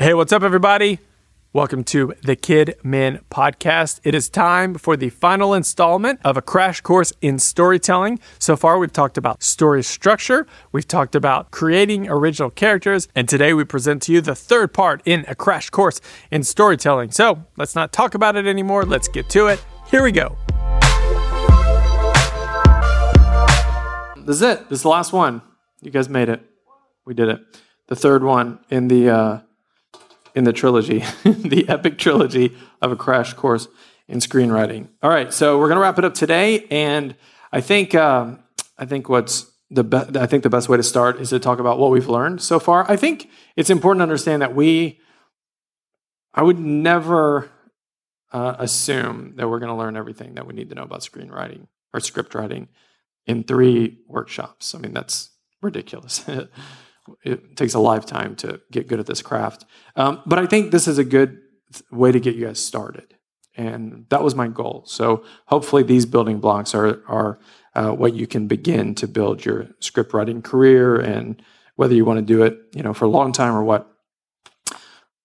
Hey, what's up, everybody? Welcome to the Kidmin Podcast. It is time for the final installment of a crash course in storytelling. So far, we've talked about story structure, we've talked about creating original characters, and today we present to you the third part in a crash course in storytelling. So let's not talk about it anymore. Let's get to it. Here we go. This is it. This is the last one. You guys made it. We did it. The third one in the. Uh, in the trilogy, the epic trilogy of a crash course in screenwriting. All right, so we're gonna wrap it up today, and I think um, I think what's the be- I think the best way to start is to talk about what we've learned so far. I think it's important to understand that we, I would never uh, assume that we're going to learn everything that we need to know about screenwriting or script writing in three workshops. I mean, that's ridiculous. it takes a lifetime to get good at this craft. Um, but I think this is a good way to get you guys started. And that was my goal. So hopefully these building blocks are, are uh, what you can begin to build your script writing career and whether you want to do it, you know, for a long time or what.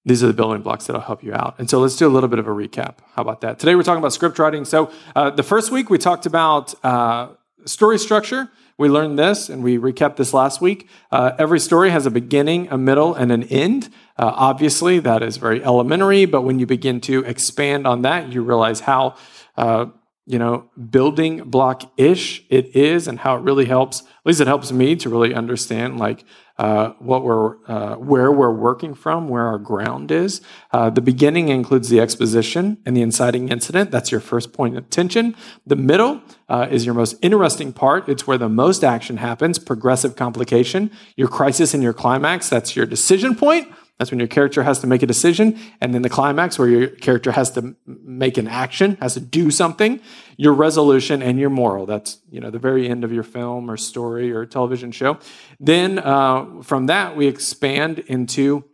These are the building blocks that'll help you out. And so let's do a little bit of a recap. How about that? Today we're talking about script writing. So uh, the first week we talked about uh, story structure. We learned this and we recapped this last week. Uh, every story has a beginning, a middle, and an end. Uh, obviously, that is very elementary, but when you begin to expand on that, you realize how. Uh, you know, building block ish it is, and how it really helps. At least it helps me to really understand like uh, what we're, uh, where we're working from, where our ground is. Uh, the beginning includes the exposition and the inciting incident. That's your first point of tension. The middle uh, is your most interesting part. It's where the most action happens. Progressive complication. Your crisis and your climax. That's your decision point. That's when your character has to make a decision. And then the climax, where your character has to make an action, has to do something. Your resolution and your moral. That's you know the very end of your film or story or television show. Then uh, from that we expand into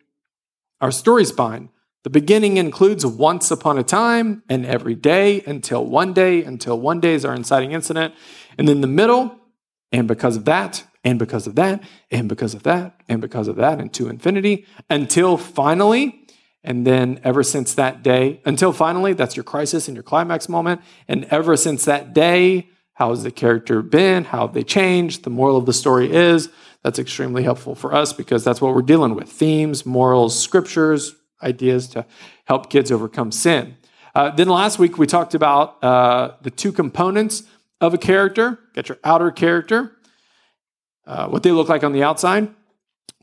our story spine. The beginning includes once upon a time and every day until one day. Until one day is our inciting incident, and then the middle. And because of that, and because of that, and because of that, and because of that, and to infinity, until finally, and then ever since that day, until finally, that's your crisis and your climax moment. And ever since that day, how has the character been? How have they changed? The moral of the story is that's extremely helpful for us because that's what we're dealing with themes, morals, scriptures, ideas to help kids overcome sin. Uh, then last week, we talked about uh, the two components of a character. Get your outer character uh, what they look like on the outside.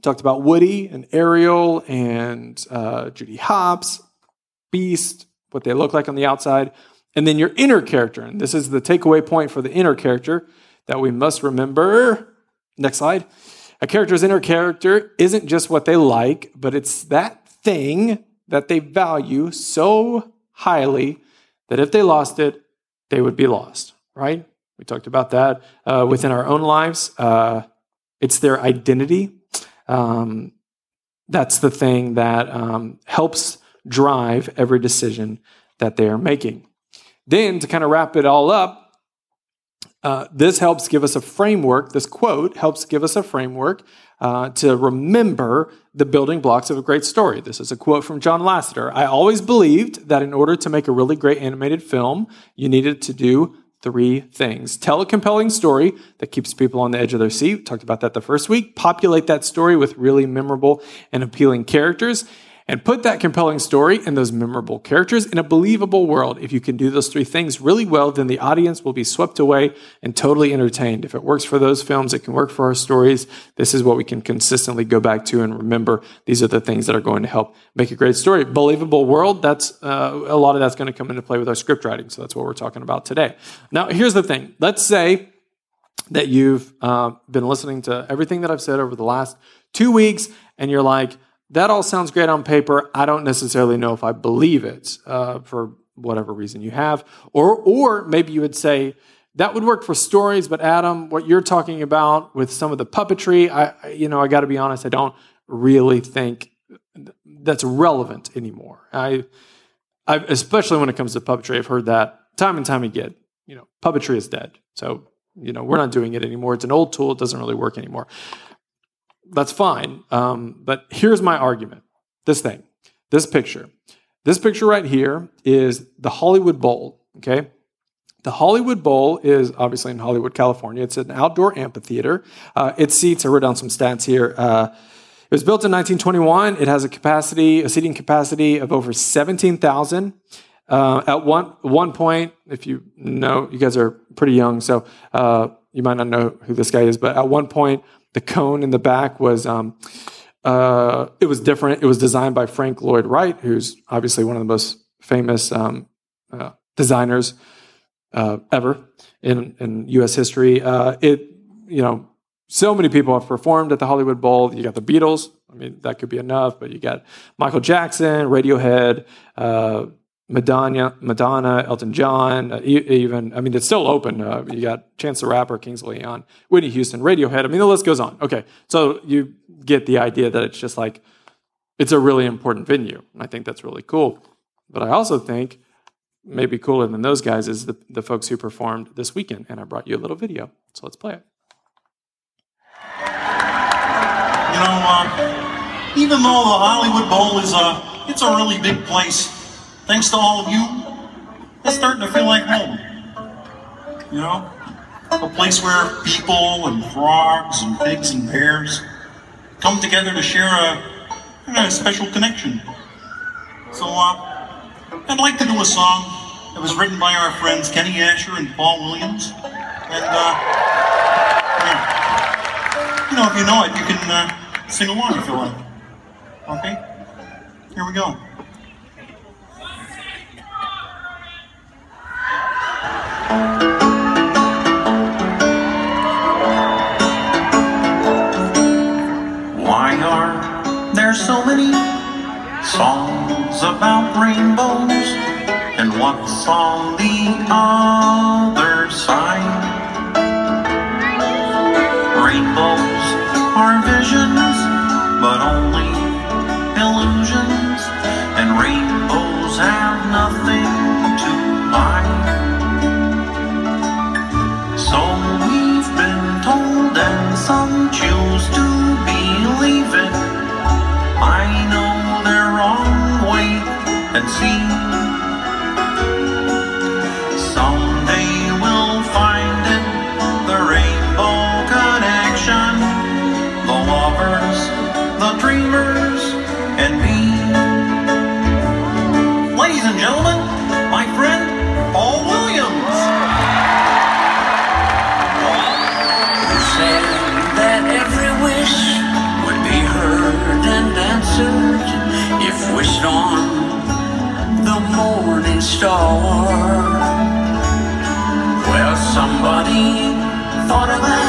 Talked about Woody and Ariel and uh, Judy Hopps, Beast, what they look like on the outside. And then your inner character. And this is the takeaway point for the inner character that we must remember. Next slide. A character's inner character isn't just what they like, but it's that thing that they value so highly that if they lost it, they would be lost, right? We talked about that uh, within our own lives. Uh, it's their identity. Um, that's the thing that um, helps drive every decision that they are making. Then, to kind of wrap it all up, uh, this helps give us a framework. This quote helps give us a framework uh, to remember the building blocks of a great story. This is a quote from John Lasseter. I always believed that in order to make a really great animated film, you needed to do three things. Tell a compelling story that keeps people on the edge of their seat. Talked about that the first week. Populate that story with really memorable and appealing characters and put that compelling story and those memorable characters in a believable world. If you can do those three things really well, then the audience will be swept away and totally entertained. If it works for those films, it can work for our stories. This is what we can consistently go back to and remember. These are the things that are going to help make a great story. Believable world, that's uh, a lot of that's going to come into play with our script writing. So that's what we're talking about today. Now, here's the thing. Let's say that you've uh, been listening to everything that I've said over the last two weeks and you're like, that all sounds great on paper. I don't necessarily know if I believe it uh, for whatever reason you have. Or, or maybe you would say, that would work for stories, but Adam, what you're talking about with some of the puppetry, I, you know, I got to be honest, I don't really think that's relevant anymore. I, I, especially when it comes to puppetry, I've heard that time and time again. You know, puppetry is dead. So, you know, we're not doing it anymore. It's an old tool. It doesn't really work anymore that's fine. Um, but here's my argument this thing, this picture. This picture right here is the Hollywood Bowl. Okay. The Hollywood Bowl is obviously in Hollywood, California. It's an outdoor amphitheater. Uh, it seats, I wrote down some stats here. Uh, it was built in 1921. It has a capacity, a seating capacity of over 17,000. Uh, at one one point, if you know, you guys are pretty young, so uh, you might not know who this guy is. But at one point, the cone in the back was um, uh, it was different. It was designed by Frank Lloyd Wright, who's obviously one of the most famous um, uh, designers uh, ever in in U.S. history. Uh, it you know so many people have performed at the Hollywood Bowl. You got the Beatles. I mean, that could be enough, but you got Michael Jackson, Radiohead, uh, Madonna, Madonna, Elton John, uh, even, I mean, it's still open. Uh, you got Chance the Rapper, Kings of Leon, Whitney Houston, Radiohead. I mean, the list goes on. Okay. So you get the idea that it's just like, it's a really important venue. And I think that's really cool. But I also think maybe cooler than those guys is the, the folks who performed this weekend. And I brought you a little video. So let's play it. You know, uh, even though the Hollywood Bowl is a, it's a really big place, thanks to all of you, it's starting to feel like home. You know? A place where people and frogs and pigs and bears come together to share a, a special connection. So, uh, I'd like to do a song that was written by our friends Kenny Ascher and Paul Williams. And, uh, you know, if you know it, you can uh, sing along if you like. Okay? Here we go. Why are there so many songs about rainbows? And what's on the other side? Rainbows are visions, choose to believe it. I know they're wrong, wait and see. Thought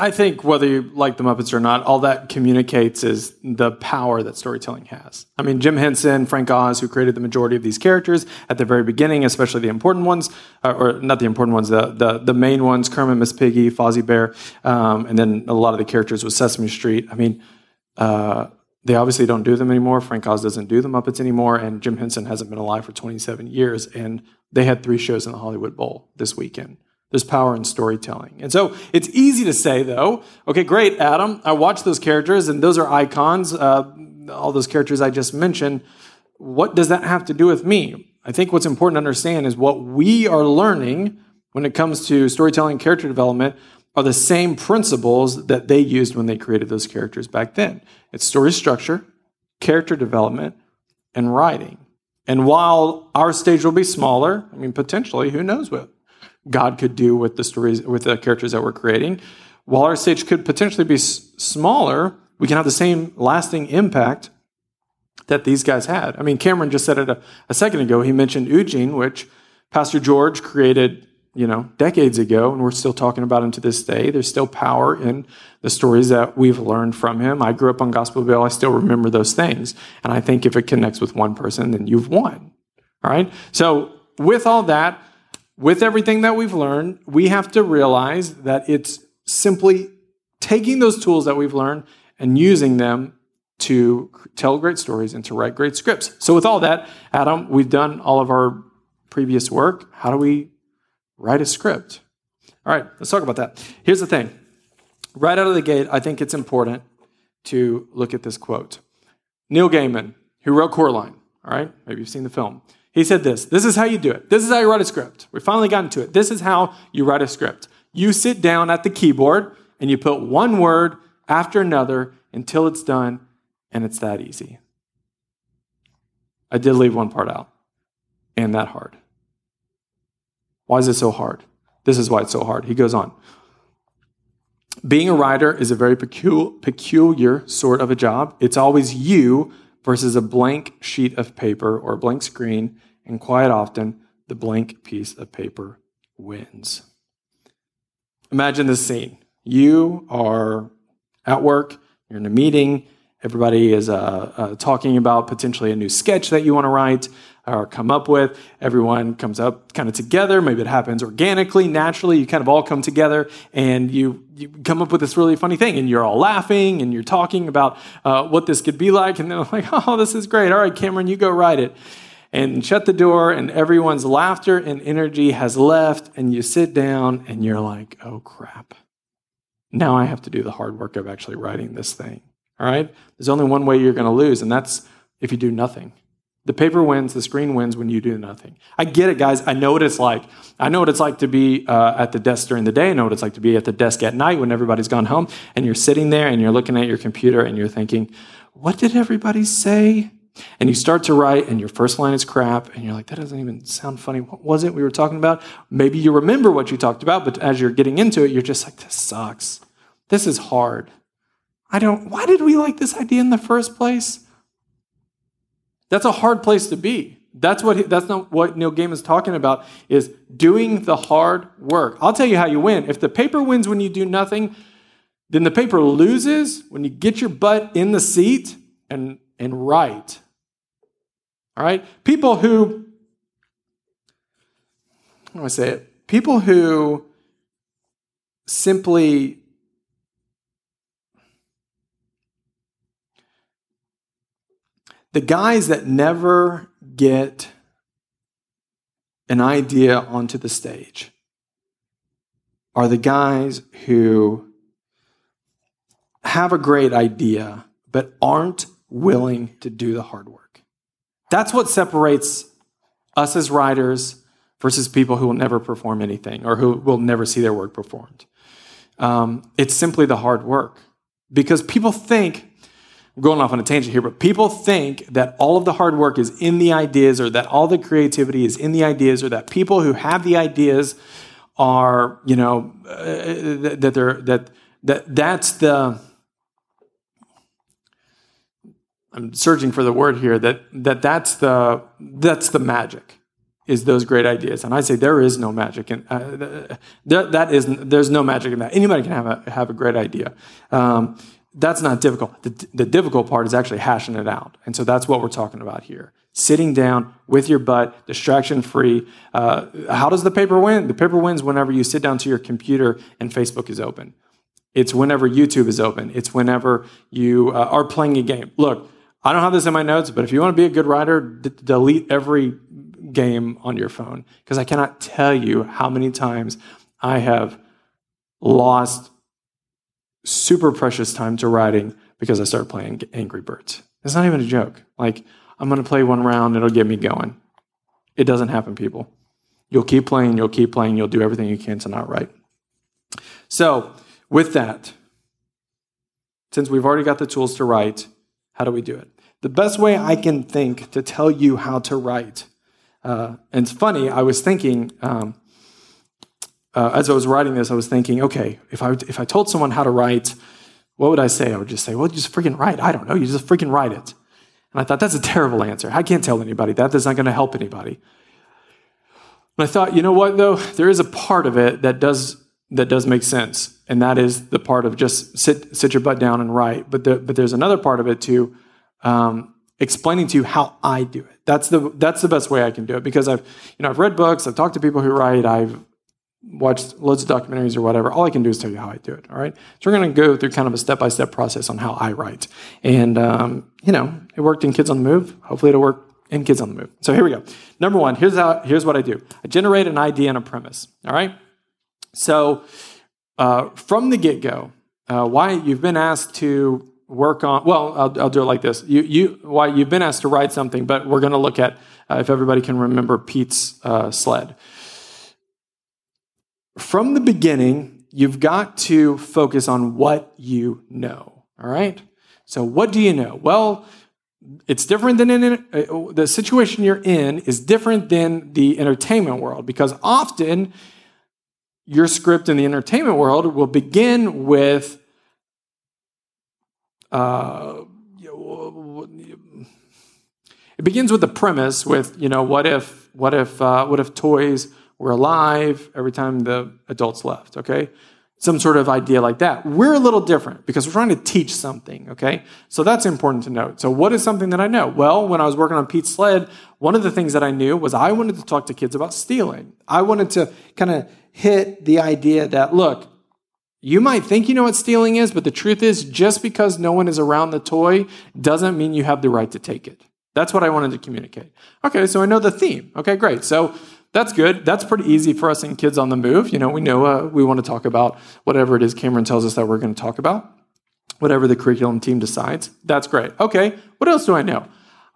I think whether you like the Muppets or not, all that communicates is the power that storytelling has. I mean, Jim Henson, Frank Oz, who created the majority of these characters at the very beginning, especially the important ones, uh, or not the important ones, the, the, the main ones, Kermit, Miss Piggy, Fozzie Bear, um, and then a lot of the characters with Sesame Street. I mean, uh, they obviously don't do them anymore. Frank Oz doesn't do the Muppets anymore, and Jim Henson hasn't been alive for 27 years. And they had three shows in the Hollywood Bowl this weekend. There's power in storytelling. And so it's easy to say, though, okay, great, Adam, I watched those characters, and those are icons, uh, all those characters I just mentioned. What does that have to do with me? I think what's important to understand is what we are learning when it comes to storytelling character development are the same principles that they used when they created those characters back then. It's story structure, character development, and writing. And while our stage will be smaller, I mean, potentially, who knows what God could do with the stories, with the characters that we're creating. While our stage could potentially be s- smaller, we can have the same lasting impact that these guys had. I mean, Cameron just said it a, a second ago. He mentioned Eugene, which Pastor George created, you know, decades ago, and we're still talking about him to this day. There's still power in the stories that we've learned from him. I grew up on Gospel Bill. I still remember those things. And I think if it connects with one person, then you've won. All right? So, with all that, with everything that we've learned, we have to realize that it's simply taking those tools that we've learned and using them to tell great stories and to write great scripts. So, with all that, Adam, we've done all of our previous work. How do we write a script? All right, let's talk about that. Here's the thing right out of the gate, I think it's important to look at this quote. Neil Gaiman, who wrote Coraline, all right, maybe you've seen the film. He said this This is how you do it. This is how you write a script. We finally got into it. This is how you write a script. You sit down at the keyboard and you put one word after another until it's done, and it's that easy. I did leave one part out, and that hard. Why is it so hard? This is why it's so hard. He goes on. Being a writer is a very peculiar, peculiar sort of a job. It's always you versus a blank sheet of paper or a blank screen, and quite often, the blank piece of paper wins. Imagine this scene. You are at work, you're in a meeting, everybody is uh, uh, talking about potentially a new sketch that you want to write or come up with. Everyone comes up kind of together. Maybe it happens organically, naturally. You kind of all come together and you, you come up with this really funny thing, and you're all laughing and you're talking about uh, what this could be like. And then I'm like, oh, this is great. All right, Cameron, you go write it. And shut the door, and everyone's laughter and energy has left, and you sit down and you're like, oh, crap. Now I have to do the hard work of actually writing this thing. All right? There's only one way you're going to lose, and that's if you do nothing. The paper wins, the screen wins when you do nothing. I get it, guys. I know what it's like. I know what it's like to be uh, at the desk during the day. I know what it's like to be at the desk at night when everybody's gone home and you're sitting there and you're looking at your computer and you're thinking, what did everybody say? And you start to write and your first line is crap and you're like, that doesn't even sound funny. What was it we were talking about? Maybe you remember what you talked about, but as you're getting into it, you're just like, this sucks. This is hard. I don't, why did we like this idea in the first place? That's a hard place to be. That's what he, that's not what Neil Gaiman is talking about is doing the hard work. I'll tell you how you win. If the paper wins when you do nothing, then the paper loses when you get your butt in the seat and and write. All right? People who how do I say it? People who simply the guys that never get an idea onto the stage are the guys who have a great idea but aren't willing to do the hard work. That's what separates us as writers versus people who will never perform anything or who will never see their work performed. Um, it's simply the hard work because people think I'm going off on a tangent here, but people think that all of the hard work is in the ideas or that all the creativity is in the ideas or that people who have the ideas are, you know, uh, that they're, that, that that's the, I'm searching for the word here, that, that that's the, that's the magic is those great ideas. And I say there is no magic and uh, that, that is there's no magic in that. Anybody can have a have a great idea. Um, that's not difficult. The, the difficult part is actually hashing it out. And so that's what we're talking about here. Sitting down with your butt, distraction free. Uh, how does the paper win? The paper wins whenever you sit down to your computer and Facebook is open. It's whenever YouTube is open. It's whenever you uh, are playing a game. Look, I don't have this in my notes, but if you want to be a good writer, d- delete every game on your phone because I cannot tell you how many times I have lost super precious time to writing because I started playing Angry Birds. It's not even a joke. Like, I'm going to play one round, it'll get me going. It doesn't happen, people. You'll keep playing, you'll keep playing, you'll do everything you can to not write. So, with that, since we've already got the tools to write, how do we do it? The best way I can think to tell you how to write, uh, and it's funny, I was thinking, um, uh, as I was writing this, I was thinking, okay, if I, if I told someone how to write, what would I say? I would just say, well, just freaking write. I don't know. You just freaking write it. And I thought, that's a terrible answer. I can't tell anybody that. That's not going to help anybody. But I thought, you know what, though? There is a part of it that does, that does make sense. And that is the part of just sit, sit your butt down and write. But, the, but there's another part of it, too, um, explaining to you how I do it. That's the, that's the best way I can do it because I've, you know, I've read books, I've talked to people who write, I've watched loads of documentaries or whatever. All I can do is tell you how I do it. All right. So we're going to go through kind of a step by step process on how I write. And, um, you know, it worked in Kids on the Move. Hopefully it'll work in Kids on the Move. So here we go. Number one, here's how, here's what I do. I generate an idea and a premise. All right. So, uh, from the get go, uh, why you've been asked to work on, well, I'll, I'll do it like this. You, you, why you've been asked to write something, but we're going to look at, uh, if everybody can remember Pete's uh, sled from the beginning, you've got to focus on what you know. All right? So, what do you know? Well, it's different than in uh, the situation you're in is different than the entertainment world because often your script in the entertainment world will begin with uh, it begins with the premise with you know what if what if uh, what if toys we're alive every time the adults left, okay? Some sort of idea like that. We're a little different because we're trying to teach something, okay? So that's important to note. So, what is something that I know? Well, when I was working on Pete's sled, one of the things that I knew was I wanted to talk to kids about stealing. I wanted to kind of hit the idea that, look, you might think you know what stealing is, but the truth is, just because no one is around the toy doesn't mean you have the right to take it. That's what I wanted to communicate. Okay, so I know the theme. Okay, great. So that's good. That's pretty easy for us in Kids on the Move. You know, we know uh, we want to talk about whatever it is Cameron tells us that we're going to talk about, whatever the curriculum team decides. That's great. Okay, what else do I know?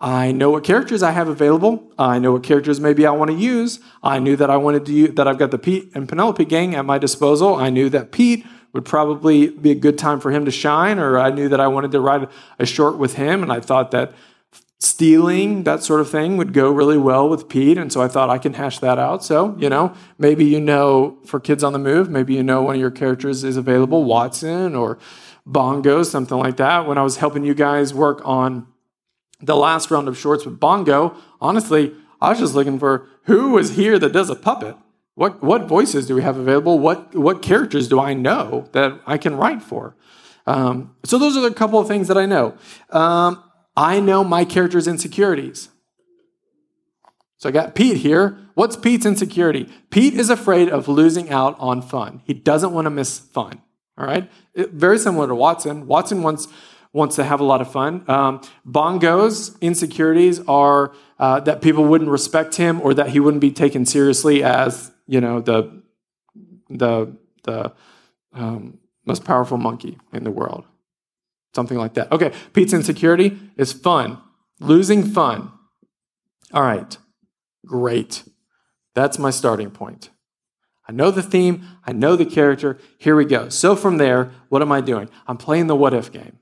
I know what characters I have available. I know what characters maybe I want to use. I knew that I wanted to use, that I've got the Pete and Penelope gang at my disposal. I knew that Pete would probably be a good time for him to shine, or I knew that I wanted to write a short with him, and I thought that stealing, that sort of thing would go really well with Pete. And so I thought I can hash that out. So, you know, maybe you know for Kids on the Move, maybe you know one of your characters is available, Watson or Bongo, something like that. When I was helping you guys work on the last round of shorts with Bongo, honestly, I was just looking for who was here that does a puppet. What, what voices do we have available? What, what characters do I know that I can write for? Um, so those are a couple of things that I know. Um, I know my character's insecurities. So I got Pete here. What's Pete's insecurity? Pete is afraid of losing out on fun. He doesn't want to miss fun. All right? It, very similar to Watson. Watson wants wants to have a lot of fun. Um, Bongo's insecurities are uh, that people wouldn't respect him or that he wouldn't be taken seriously as you know the the the um, most powerful monkey in the world. Something like that. Okay, Pete's insecurity is fun. Losing fun. All right, great. That's my starting point. I know the theme, I know the character. Here we go. So from there, what am I doing? I'm playing the what if game.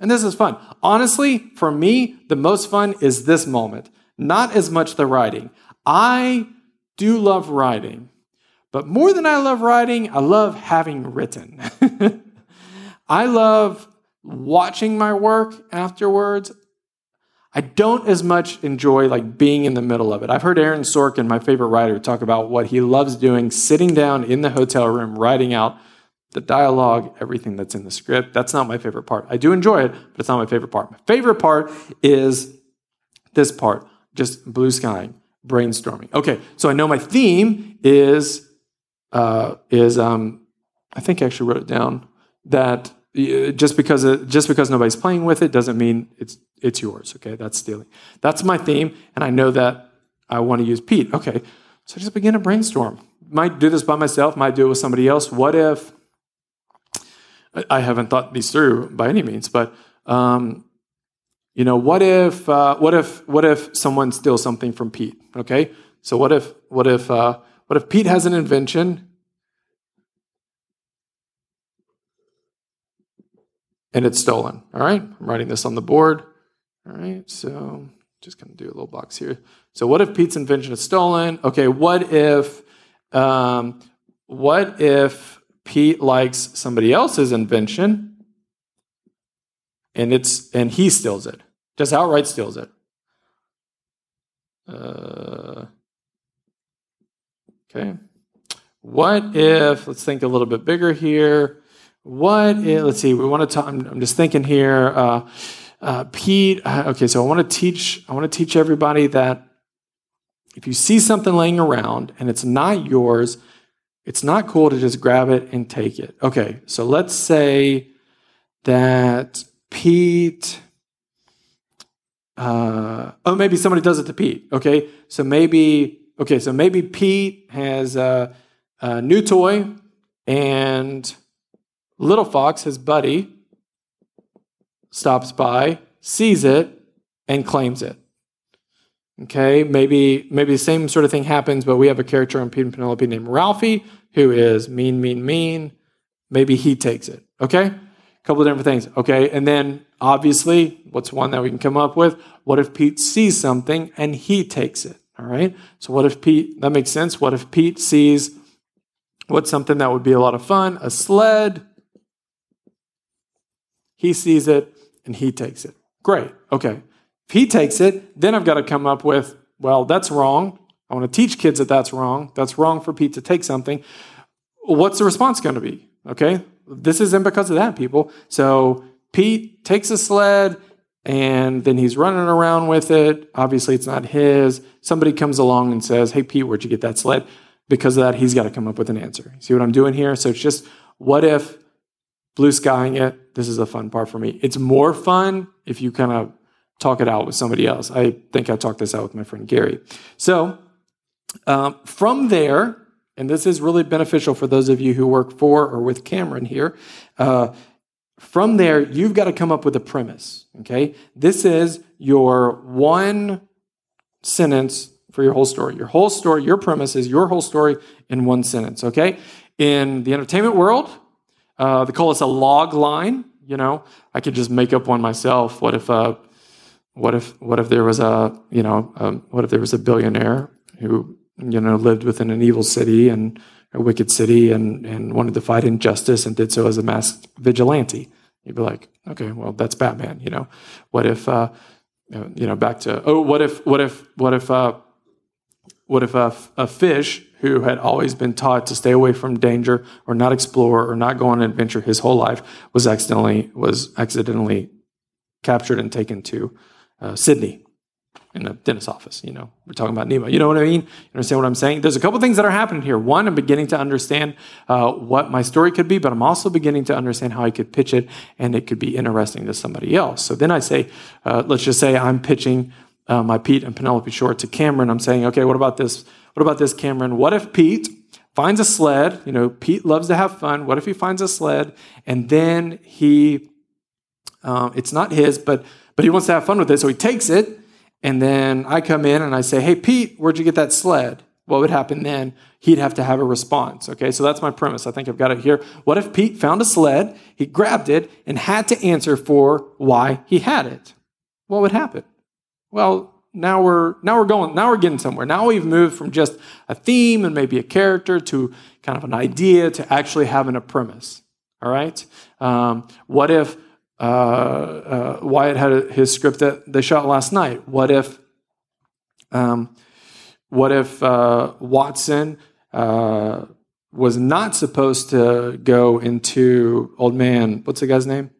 And this is fun. Honestly, for me, the most fun is this moment, not as much the writing. I do love writing, but more than I love writing, I love having written. I love watching my work afterwards, I don't as much enjoy like being in the middle of it. I've heard Aaron Sorkin, my favorite writer, talk about what he loves doing, sitting down in the hotel room, writing out the dialogue, everything that's in the script. That's not my favorite part. I do enjoy it, but it's not my favorite part. My favorite part is this part, just blue skying, brainstorming. Okay, so I know my theme is uh, is um, I think I actually wrote it down that just because it, just because nobody's playing with it doesn't mean it's it's yours. Okay, that's stealing. That's my theme, and I know that I want to use Pete. Okay, so just begin to brainstorm. Might do this by myself. Might do it with somebody else. What if? I haven't thought these through by any means, but um, you know, what if uh, what if what if someone steals something from Pete? Okay, so what if what if uh, what if Pete has an invention and it's stolen? All right, I'm writing this on the board. All right, so just gonna do a little box here. So what if Pete's invention is stolen? Okay, what if um, what if Pete likes somebody else's invention and it's and he steals it, just outright steals it. Uh, okay. What if? Let's think a little bit bigger here. What? Let's see. We want to talk. I'm, I'm just thinking here. Uh, uh, Pete. uh, Okay, so I want to teach. I want to teach everybody that if you see something laying around and it's not yours, it's not cool to just grab it and take it. Okay, so let's say that Pete. Uh, oh, maybe somebody does it to Pete. Okay, so maybe okay, so maybe Pete has a, a new toy, and Little Fox, his buddy, stops by, sees it, and claims it. Okay, maybe maybe the same sort of thing happens, but we have a character on Pete and Penelope named Ralphie who is mean, mean, mean. Maybe he takes it. Okay, a couple of different things. Okay, and then obviously, what's one that we can come up with? What if Pete sees something and he takes it? All right. So what if Pete? That makes sense. What if Pete sees what's something that would be a lot of fun? A sled. He sees it and he takes it. Great. Okay. If he takes it, then I've got to come up with, well, that's wrong. I want to teach kids that that's wrong. That's wrong for Pete to take something. What's the response going to be? Okay. This isn't because of that, people. So Pete takes a sled and then he's running around with it. Obviously, it's not his. Somebody comes along and says, Hey, Pete, where'd you get that sled? Because of that, he's got to come up with an answer. See what I'm doing here? So it's just, what if blue skying it? This is a fun part for me. It's more fun if you kind of talk it out with somebody else. I think I talked this out with my friend Gary. So um, from there, and this is really beneficial for those of you who work for or with Cameron here. Uh, from there, you've got to come up with a premise. Okay, this is your one sentence for your whole story. Your whole story, your premise is your whole story in one sentence. Okay, in the entertainment world, uh, they call this a log line. You know, I could just make up one myself. What if, uh, what if, what if there was a, you know, um, what if there was a billionaire who, you know, lived within an evil city and a wicked city and and wanted to fight injustice and did so as a masked vigilante? You'd be like, okay, well, that's Batman. You know, what if, uh, you know, back to oh, what if, what if, what if, uh, what if a, a fish who had always been taught to stay away from danger or not explore or not go on an adventure his whole life was accidentally was accidentally captured and taken to uh, Sydney in a dentist's office. You know, we're talking about Nemo. You know what I mean? You understand what I'm saying? There's a couple things that are happening here. One, I'm beginning to understand uh, what my story could be, but I'm also beginning to understand how I could pitch it, and it could be interesting to somebody else. So then I say, uh, let's just say I'm pitching uh, my Pete and Penelope Short to Cameron. I'm saying, okay, what about this? What about this, Cameron? What if Pete finds a sled? You know, Pete loves to have fun. What if he finds a sled and then he, um, it's not his, but but he wants to have fun with it, so he takes it, and then I come in and I say, hey, Pete, where'd you get that sled? What would happen then? He'd have to have a response. Okay, so that's my premise. I think I've got it here. What if Pete found a sled, he grabbed it, and had to answer for why he had it? What would happen? Well, now we're now we're going now we're getting somewhere. Now we've moved from just a theme and maybe a character to kind of an idea to actually having a premise. All right. Um, what if uh, uh, Wyatt had his script that they shot last night. What if, um, what if uh, Watson uh, was not supposed to go into old man? What's the guy's name?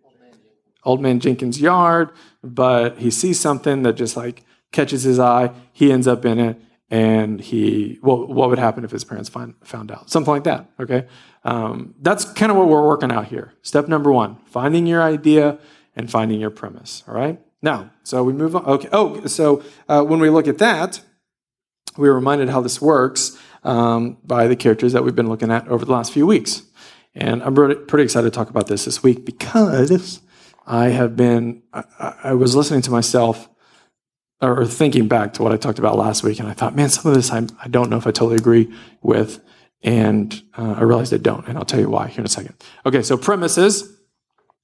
Old man Jenkins' yard, but he sees something that just like catches his eye. He ends up in it, and he well, what would happen if his parents find, found out? Something like that. Okay, um, that's kind of what we're working out here. Step number one: finding your idea and finding your premise. All right. Now, so we move on. Okay. Oh, so uh, when we look at that, we are reminded how this works um, by the characters that we've been looking at over the last few weeks. And I'm pretty excited to talk about this this week because I have been, I, I was listening to myself or thinking back to what I talked about last week, and I thought, man, some of this I, I don't know if I totally agree with. And uh, I realized I don't, and I'll tell you why here in a second. Okay, so premises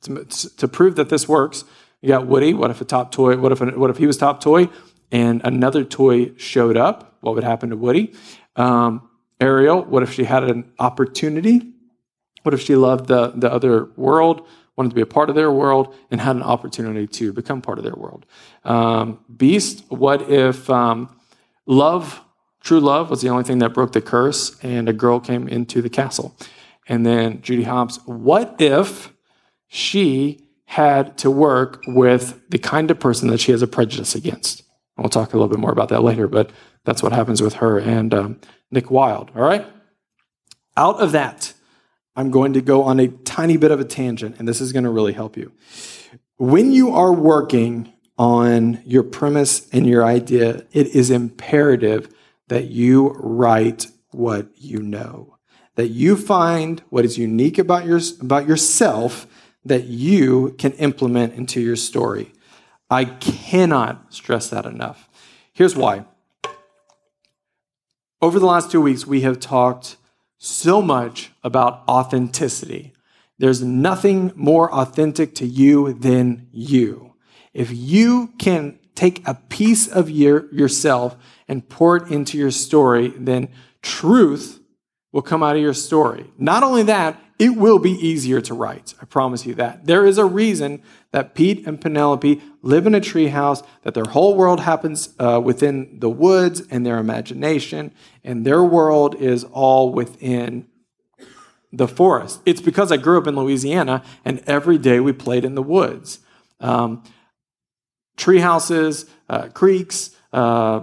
to, to prove that this works. You got Woody. What if a top toy? What if what if he was top toy, and another toy showed up? What would happen to Woody? Um, Ariel. What if she had an opportunity? What if she loved the the other world? Wanted to be a part of their world and had an opportunity to become part of their world. Um, Beast, what if um, love, true love, was the only thing that broke the curse and a girl came into the castle? And then Judy Hopps, what if she had to work with the kind of person that she has a prejudice against? we'll talk a little bit more about that later, but that's what happens with her and um, Nick Wilde. All right? Out of that, I'm going to go on a tiny bit of a tangent, and this is going to really help you. When you are working on your premise and your idea, it is imperative that you write what you know, that you find what is unique about, your, about yourself that you can implement into your story. I cannot stress that enough. Here's why. Over the last two weeks, we have talked so much about authenticity. There's nothing more authentic to you than you. If you can take a piece of your, yourself and pour it into your story, then truth will come out of your story. Not only that, it will be easier to write. I promise you that. There is a reason that Pete and Penelope live in a treehouse, that their whole world happens uh, within the woods and their imagination, and their world is all within the forest. It's because I grew up in Louisiana, and every day we played in the woods. Um, tree houses, uh, creeks, uh,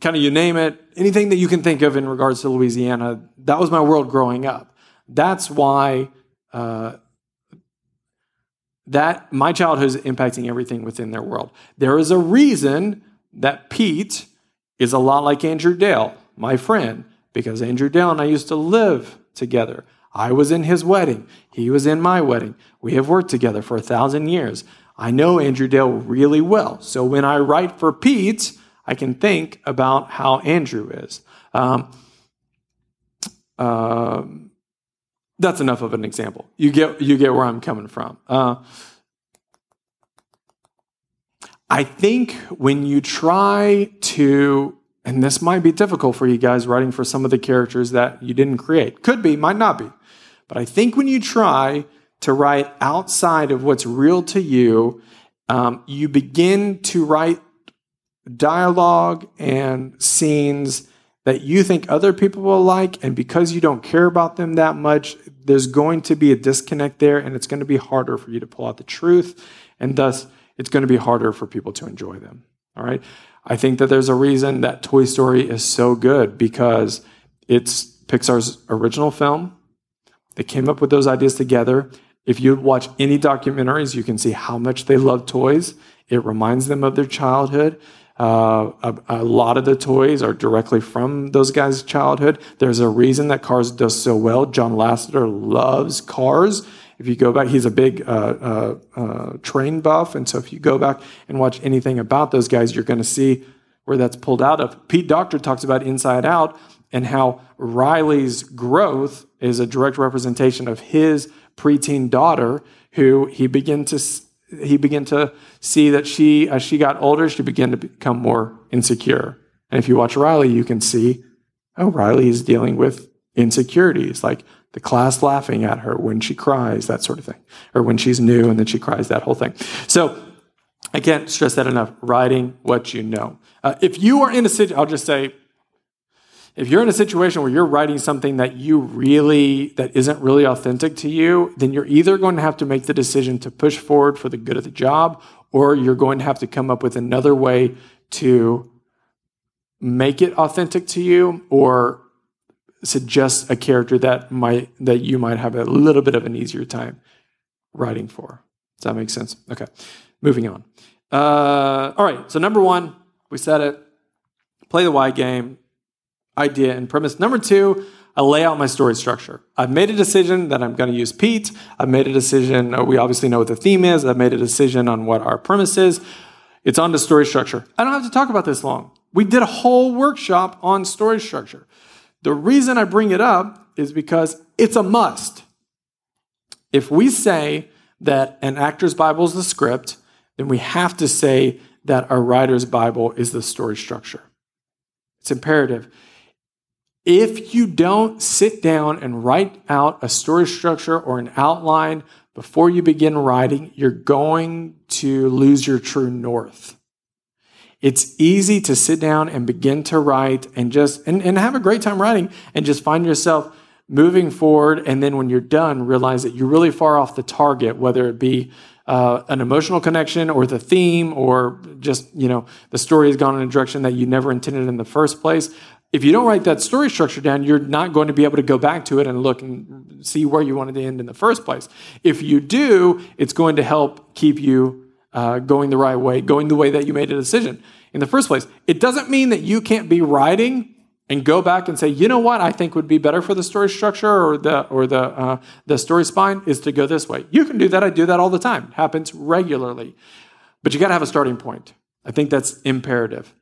kind of you name it, anything that you can think of in regards to Louisiana, that was my world growing up. That's why uh, that my childhood is impacting everything within their world. There is a reason that Pete is a lot like Andrew Dale, my friend, because Andrew Dale and I used to live together. I was in his wedding. He was in my wedding. We have worked together for a thousand years. I know Andrew Dale really well. So when I write for Pete, I can think about how Andrew is. Um, um, that's enough of an example. You get you get where I'm coming from. Uh, I think when you try to, and this might be difficult for you guys writing for some of the characters that you didn't create, could be, might not be, but I think when you try to write outside of what's real to you, um, you begin to write dialogue and scenes that you think other people will like, and because you don't care about them that much, there's going to be a disconnect there, and it's going to be harder for you to pull out the truth, and thus it's going to be harder for people to enjoy them. All right. I think that there's a reason that Toy Story is so good because it's Pixar's original film. They came up with those ideas together. If you watch any documentaries, you can see how much they love toys. It reminds them of their childhood. Uh, a, a, lot of the toys are directly from those guys' childhood. There's a reason that Cars does so well. John Lasseter loves Cars. If you go back, he's a big uh, uh, uh, train buff, and so if you go back and watch anything about those guys, you're going to see where that's pulled out of. Pete Docter talks about Inside Out and how Riley's growth is a direct representation of his preteen daughter, who he began to he began to see that she, as she got older, she began to become more insecure. And if you watch Riley, you can see, oh, Riley is dealing with insecurities, like the class laughing at her when she cries, that sort of thing, or when she's new and then she cries, that whole thing. So I can't stress that enough. Writing what you know. Uh, if you are in a situation, I'll just say, if you're in a situation where you're writing something that you really that isn't really authentic to you, then you're either going to have to make the decision to push forward for the good of the job, or you're going to have to come up with another way to make it authentic to you, or suggest a character that might that you might have a little bit of an easier time writing for. Does that make sense? Okay, moving on. Uh, all right, so number one, we said it. Play the why game idea and premise. Number two, I lay out my story structure. I've made a decision that I'm going to use Pete. I've made a decision, uh, we obviously know what the theme is. I've made a decision on what our premise is. It's on the story structure. I don't have to talk about this long. We did a whole workshop on story structure. The reason I bring it up is because it's a must. If we say that an actor's Bible is the script, then we have to say that a writer's Bible is the story structure. It's imperative. If you don't sit down and write out a story structure or an outline before you begin writing, you're going to lose your true north. It's easy to sit down and begin to write and just and, and have a great time writing and just find yourself moving forward. And then when you're done, realize that you're really far off the target, whether it be uh, an emotional connection or the theme or just, you know, the story has gone in a direction that you never intended in the first place if you don't write that story structure down, you're not going to be able to go back to it and look and see where you wanted to end in the first place. If you do, it's going to help keep you uh, going the right way, going the way that you made a decision in the first place. It doesn't mean that you can't be writing and go back and say, you know what, I think would be better for the story structure or the or the uh, the story spine is to go this way. You can do that. I do that all the time. It happens regularly, but you got to have a starting point. I think that's imperative.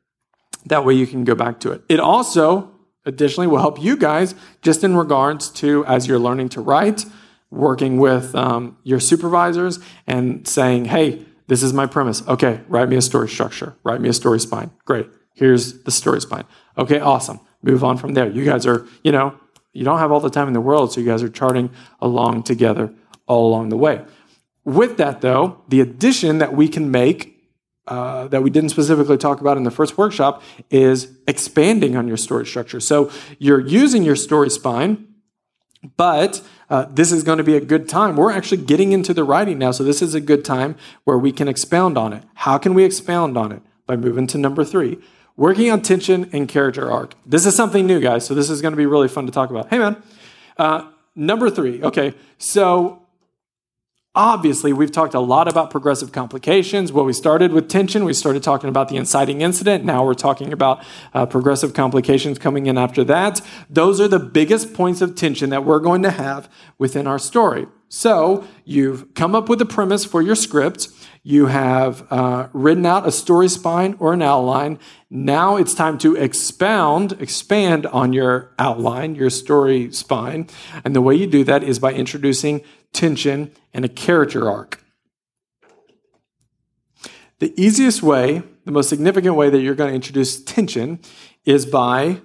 That way you can go back to it. It also, additionally, will help you guys just in regards to as you're learning to write, working with um, your supervisors and saying, hey, this is my premise. Okay, write me a story structure, write me a story spine. Great. Here's the story spine. Okay, awesome. Move on from there. You guys are, you know, you don't have all the time in the world, so you guys are charting along together all along the way. With that, though, the addition that we can make uh, that we didn't specifically talk about in the first workshop is expanding on your story structure. So you're using your story spine, but uh, this is going to be a good time. We're actually getting into the writing now, so this is a good time where we can expound on it. How can we expound on it? By moving to number three, working on tension and character arc. This is something new, guys, so this is going to be really fun to talk about. Hey, man. Uh, number three, okay, so Obviously, we've talked a lot about progressive complications. Well, we started with tension. We started talking about the inciting incident. Now we're talking about uh, progressive complications coming in after that. Those are the biggest points of tension that we're going to have within our story. So you've come up with a premise for your script. You have uh, written out a story spine or an outline. Now it's time to expound, expand on your outline, your story spine. And the way you do that is by introducing tension, and a character arc. The easiest way, the most significant way that you're going to introduce tension is by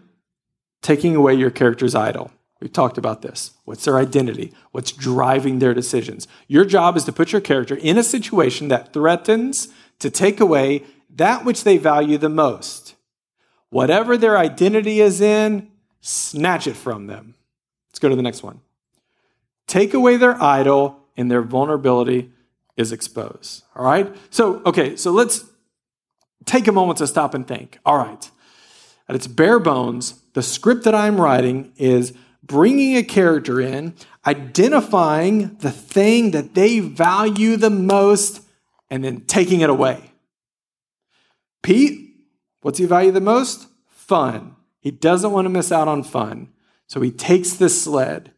taking away your character's idol. We've talked about this. What's their identity? What's driving their decisions? Your job is to put your character in a situation that threatens to take away that which they value the most. Whatever their identity is in, snatch it from them. Let's go to the next one. Take away their idol, and their vulnerability is exposed. All right? So, okay, so let's take a moment to stop and think. All right, at its bare bones, the script that I'm writing is bringing a character in, identifying the thing that they value the most, and then taking it away. Pete, what's he value the most? Fun. He doesn't want to miss out on fun. So he takes this sled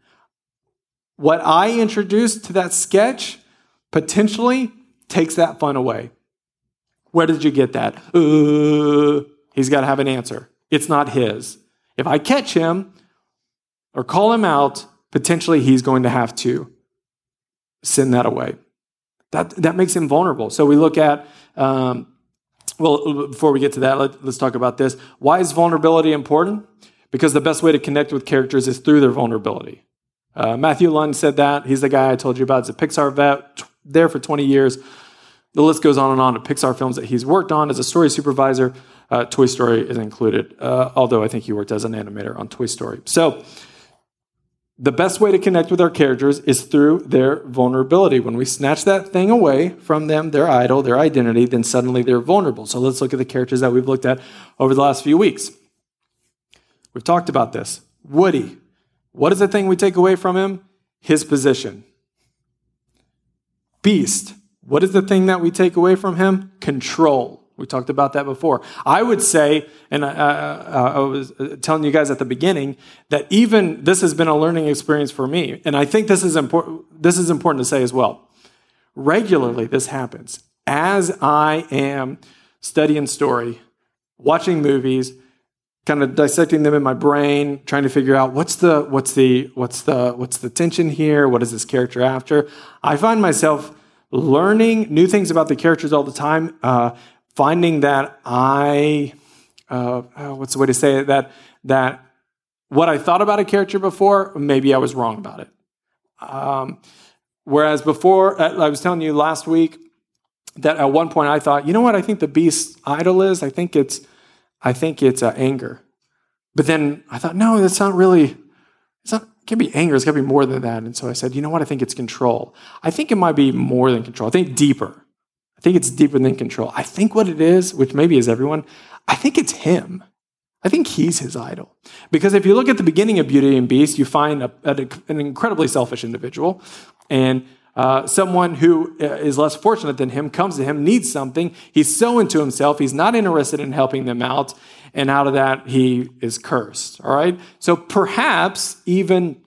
what I introduced to that sketch potentially takes that fun away. Where did you get that? Uh, he's got to have an answer. It's not his. If I catch him or call him out, potentially he's going to have to send that away. That, that makes him vulnerable. So we look at, um, well, before we get to that, let, let's talk about this. Why is vulnerability important? because the best way to connect with characters is through their vulnerability. Uh, Matthew Luhn said that. He's the guy I told you about. He's a Pixar vet, t- there for 20 years. The list goes on and on of Pixar films that he's worked on as a story supervisor. Uh, Toy Story is included, uh, although I think he worked as an animator on Toy Story. So, the best way to connect with our characters is through their vulnerability. When we snatch that thing away from them, their idol, their identity, then suddenly they're vulnerable. So, let's look at the characters that we've looked at over the last few weeks. We've talked about this. Woody. What is the thing we take away from him? His position. Beast. What is the thing that we take away from him? Control. We talked about that before. I would say, and I, I, I, was telling you guys at the beginning that even this has been a learning experience for me, and I think this is important. This is important to say as well. Regularly, this happens as I am studying story, watching movies, kind of dissecting them in my brain, trying to figure out what's the what's the what's the what's the tension here. What is this character after? I find myself learning new things about the characters all the time. Uh, finding that I, uh, uh, what's the way to say it? That that what I thought about a character before, maybe I was wrong about it. Um, whereas before, uh, I was telling you last week that at one point I thought, you know what? I think the beast's idol is. I think it's, I think it's uh, anger. But then I thought, no, that's not really. It's not. It can be anger. It's got to be more than that. And so I said, you know what? I think it's control. I think it might be more than control. I think deeper. I think it's deeper than control. I think what it is, which maybe is everyone, I think it's him. I think he's his idol. Because if you look at the beginning of Beauty and Beast, you find a, a, an incredibly selfish individual and uh, someone who uh, less fortunate than him comes to him, needs something. He's so into himself, he's not interested in helping them out. And out of that, he is cursed. All right? So perhaps even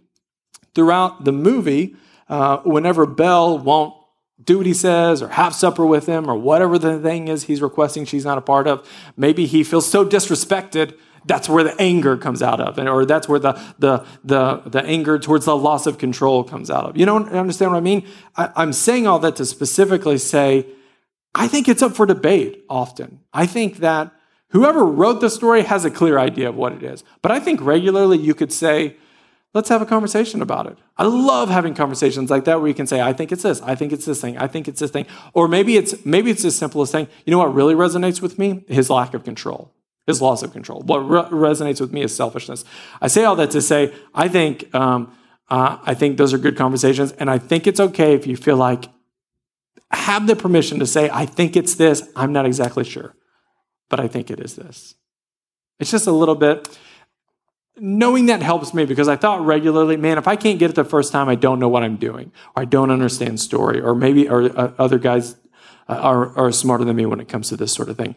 throughout the movie, uh, whenever Belle won't do what he says or have supper with him or whatever the thing is he's requesting she's not a part of. Maybe he feels so disrespected that's where the anger comes out of, or that's where the, the, the, the anger towards the loss of control comes out of. You don't understand what I mean? I, I'm saying all that to specifically say, I think it's up for debate often. I think that whoever wrote the story has a clear idea of what it is. But I think regularly you could say, let's have a conversation about it. I love having conversations like that where you can say, I think it's this, I think it's this thing, I think it's this thing. Or maybe it's maybe it's as simple as saying, you know what really resonates with me? His lack of control. His loss of control. What re- resonates with me is selfishness. I say all that to say, I think, um, uh, I think those are good conversations, and I think it's okay if you feel like have the permission to say, I think it's this. I'm not exactly sure, but I think it is this. It's just a little bit knowing that helps me because I thought regularly, man, if I can't get it the first time, I don't know what I'm doing, or I don't understand story, or maybe or uh, other guys uh, are, are smarter than me when it comes to this sort of thing.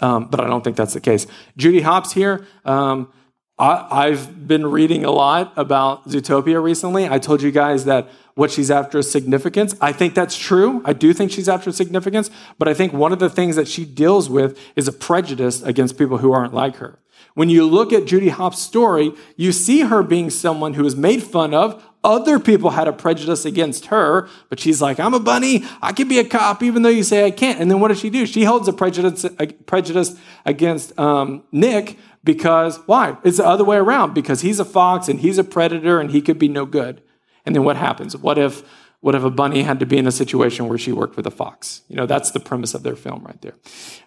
Um, but I don't think that's the case. Judy Hopps here. Um, I, have been reading a lot about Zootopia recently. I told you guys that what she's after is significance. I think that's true. I do think she's after significance, but I think one of the things that she deals with is a prejudice against people who aren't like her. When you look at Judy Hopps' story, you see her being someone who is made fun of. Other people had a prejudice against her, but she's like, I'm a bunny. I can be a cop, even though you say I can't. And then what does she do? She holds a prejudice, a prejudice against um, Nick because why? It's the other way around because he's a fox and he's a predator and he could be no good. And then what happens? What if what if a bunny had to be in a situation where she worked with a fox? You know, that's the premise of their film right there.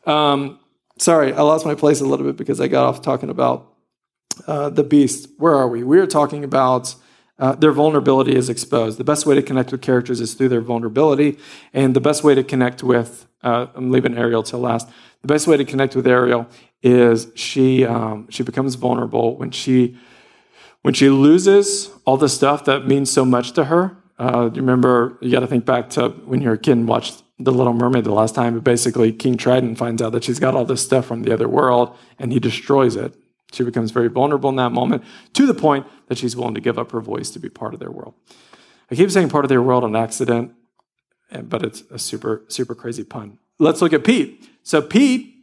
Um, sorry, I lost my place a little bit because I got off talking about uh, the beast. Where are we? We are talking about uh, their vulnerability is exposed. The best way to connect with characters is through their vulnerability, and the best way to connect with uh, I'm leaving Ariel till last. The best way to connect with Ariel is she um, she becomes vulnerable when she when she loses all the stuff that means so much to her. Uh, you remember you got to think back to when you're a kid and watched the Little Mermaid the last time, but basically King Triton finds out that she's got all this stuff from the other world and he destroys it. She becomes very vulnerable in that moment to the point that she's willing to give up her voice to be part of their world. I keep saying part of their world on accident, eh, but it's a super, super crazy pun. Let's look at Pete. So, Pete,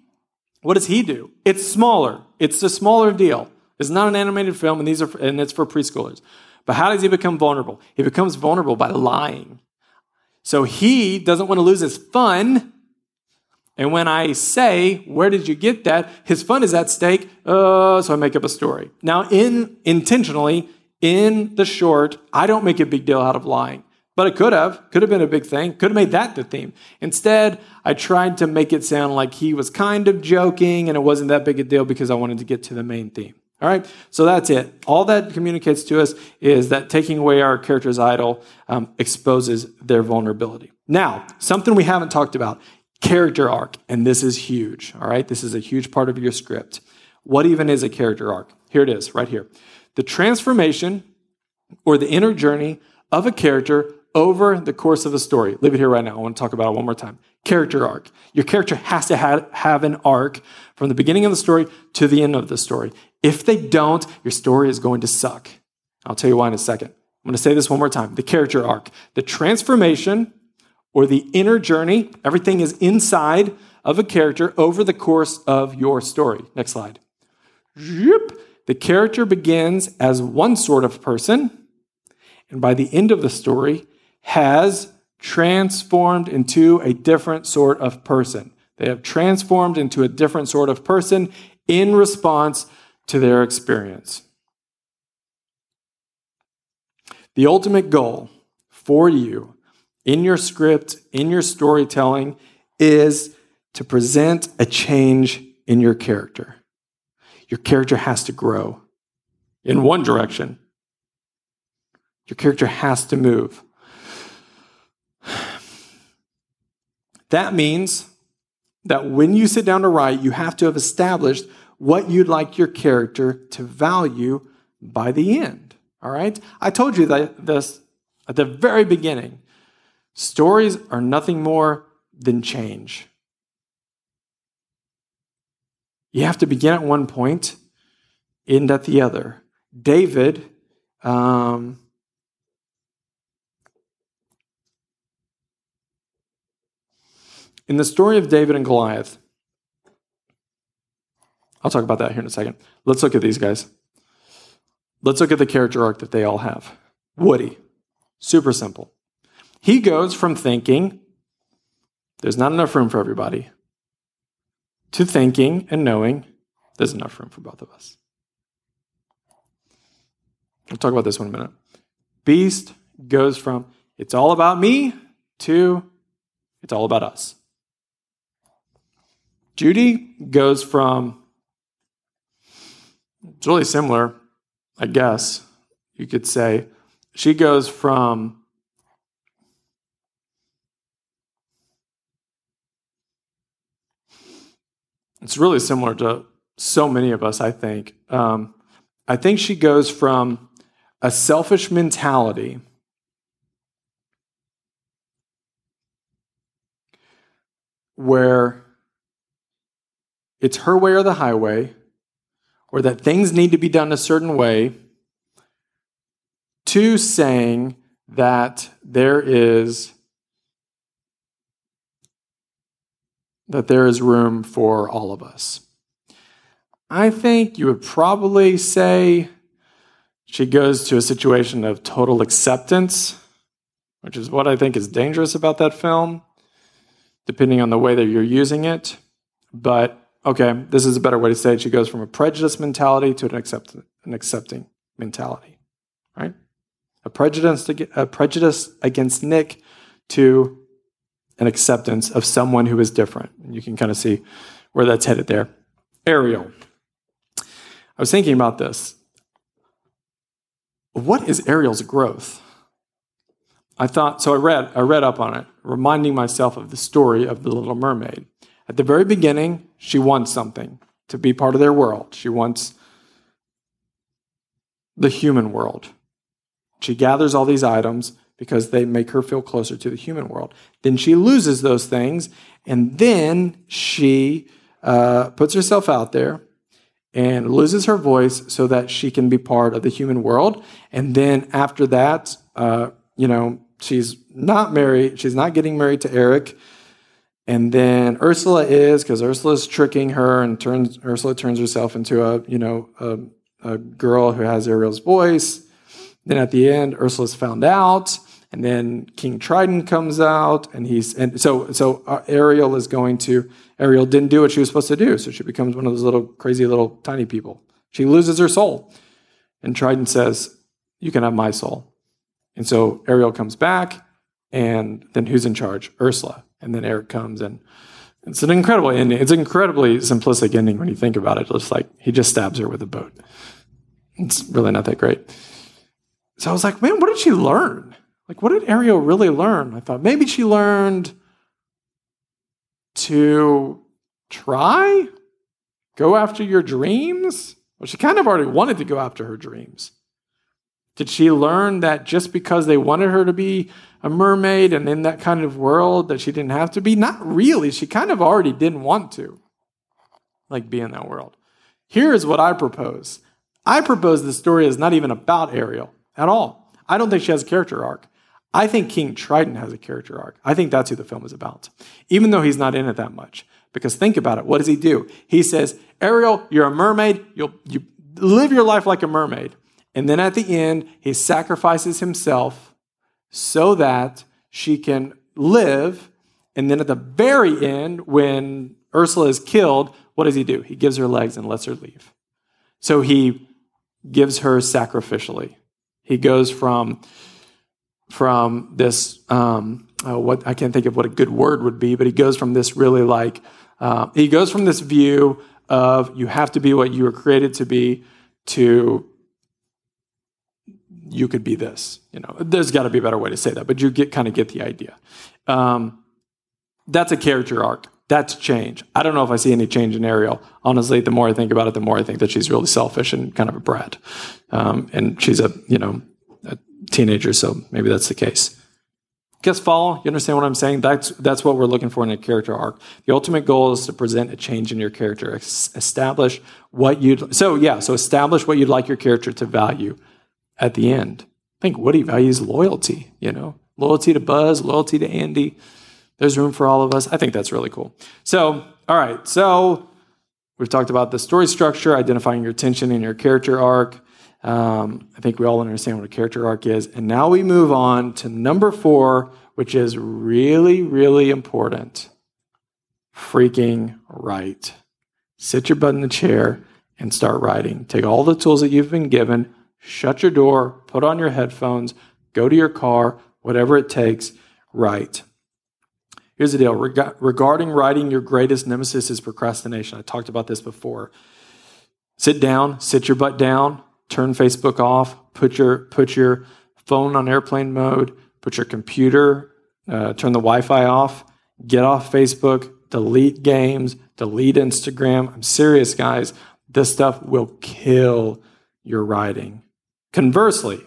what does he do? It's smaller, it's a smaller deal. It's not an animated film, and, these are, and it's for preschoolers. But how does he become vulnerable? He becomes vulnerable by lying. So he doesn't want to lose his fun. And when I say, Where did you get that? His fun is at stake. Uh, so I make up a story. Now, in intentionally, in the short, I don't make a big deal out of lying. But it could have, could have been a big thing, could have made that the theme. Instead, I tried to make it sound like he was kind of joking and it wasn't that big a deal because I wanted to get to the main theme. All right, so that's it. All that communicates to us is that taking away our character's idol um, exposes their vulnerability. Now, something we haven't talked about character arc, and this is huge. All right, this is a huge part of your script. What even is a character arc? Here it is, right here. The transformation or the inner journey of a character over the course of a story. Leave it here right now. I want to talk about it one more time. Character arc. Your character has to have, have an arc from the beginning of the story to the end of the story. If they don't, your story is going to suck. I'll tell you why in a second. I'm going to say this one more time. The character arc, the transformation or the inner journey, everything is inside of a character over the course of your story. Next slide. The character begins as one sort of person, and by the end of the story, has transformed into a different sort of person. They have transformed into a different sort of person in response to their experience. The ultimate goal for you in your script, in your storytelling, is to present a change in your character. Your character has to grow in one direction. Your character has to move. That means that when you sit down to write, you have to have established what you'd like your character to value by the end. All right? I told you that this at the very beginning. Stories are nothing more than change. You have to begin at one point, end at the other. David um, In the story of David and Goliath, I'll talk about that here in a second. Let's look at these guys. Let's look at the character arc that they all have. Woody, super simple. He goes from thinking there's not enough room for everybody to thinking and knowing there's enough room for both of us. We'll talk about this one in a minute. Beast goes from it's all about me to it's all about us. Judy goes from, it's really similar, I guess you could say. She goes from it's really similar to so many of us, I think. Um, I think she goes from a selfish mentality where it's her way or the highway, or that things need to be done a certain way, to saying that there is that there is room for all of us. I think you would probably say she goes to a situation of total acceptance, which is what I think is dangerous about that film, depending on the way that you're using it. But okay, this is a better way to say it. She goes from a prejudice mentality to an, accept, an accepting mentality, right? A prejudice, a prejudice against Nick to an acceptance of someone who is different. You can kind of see where that's headed there. Ariel. I was thinking about this. What is Ariel's growth? I thought so I read I read up on it, reminding myself of the story of the little mermaid. At the very beginning, she wants something to be part of their world. She wants the human world. She gathers all these items because they make her feel closer to the human world. Then she loses those things, and then she uh, puts herself out there and loses her voice so that she can be part of the human world. And then after that, uh, you know, she's not married. She's not getting married to Eric. And then Ursula is because Ursula's tricking her and turns Ursula turns herself into a you know a, a girl who has Ariel's voice. Then at the end, Ursula's found out, And then King Triton comes out, and he's and so so uh, Ariel is going to Ariel didn't do what she was supposed to do, so she becomes one of those little crazy little tiny people. She loses her soul, and Triton says, "You can have my soul." And so Ariel comes back, and then who's in charge? Ursula. And then Eric comes, and it's an incredible ending. It's an incredibly simplistic ending when you think about it. Just like he just stabs her with a boat. It's really not that great. So I was like, man, what did she learn? Like, what did Ariel really learn? I thought maybe she learned to try, go after your dreams. Well, she kind of already wanted to go after her dreams. Did she learn that just because they wanted her to be a mermaid and in that kind of world that she didn't have to be? Not really. She kind of already didn't want to, like, be in that world. Here is what I propose I propose the story is not even about Ariel at all. I don't think she has a character arc. I think King Triton has a character arc. I think that's who the film is about, even though he's not in it that much. Because think about it. What does he do? He says, Ariel, you're a mermaid. You'll, you live your life like a mermaid. And then at the end, he sacrifices himself so that she can live. And then at the very end, when Ursula is killed, what does he do? He gives her legs and lets her leave. So he gives her sacrificially. He goes from from this um, oh, what I can't think of what a good word would be, but he goes from this really like uh, he goes from this view of you have to be what you were created to be to you could be this. You know, there's got to be a better way to say that, but you get kind of get the idea. Um, that's a character arc. That's change. I don't know if I see any change in Ariel. Honestly, the more I think about it, the more I think that she's really selfish and kind of a brat. Um, and she's a you know a teenager, so maybe that's the case. Guess follow? You understand what I'm saying? That's that's what we're looking for in a character arc. The ultimate goal is to present a change in your character. Establish what you'd so yeah, so establish what you'd like your character to value at the end. I think Woody values loyalty, you know, loyalty to Buzz, loyalty to Andy. There's room for all of us. I think that's really cool. So, all right, so we've talked about the story structure, identifying your tension in your character arc. Um, I think we all understand what a character arc is. And now we move on to number four, which is really, really important. Freaking write. Sit your butt in the chair and start writing. Take all the tools that you've been given, shut your door, put on your headphones, go to your car, whatever it takes, write. Here's the deal Reg- regarding writing, your greatest nemesis is procrastination. I talked about this before. Sit down, sit your butt down, turn Facebook off, put your, put your phone on airplane mode, put your computer, uh, turn the Wi Fi off, get off Facebook, delete games, delete Instagram. I'm serious, guys. This stuff will kill your writing. Conversely,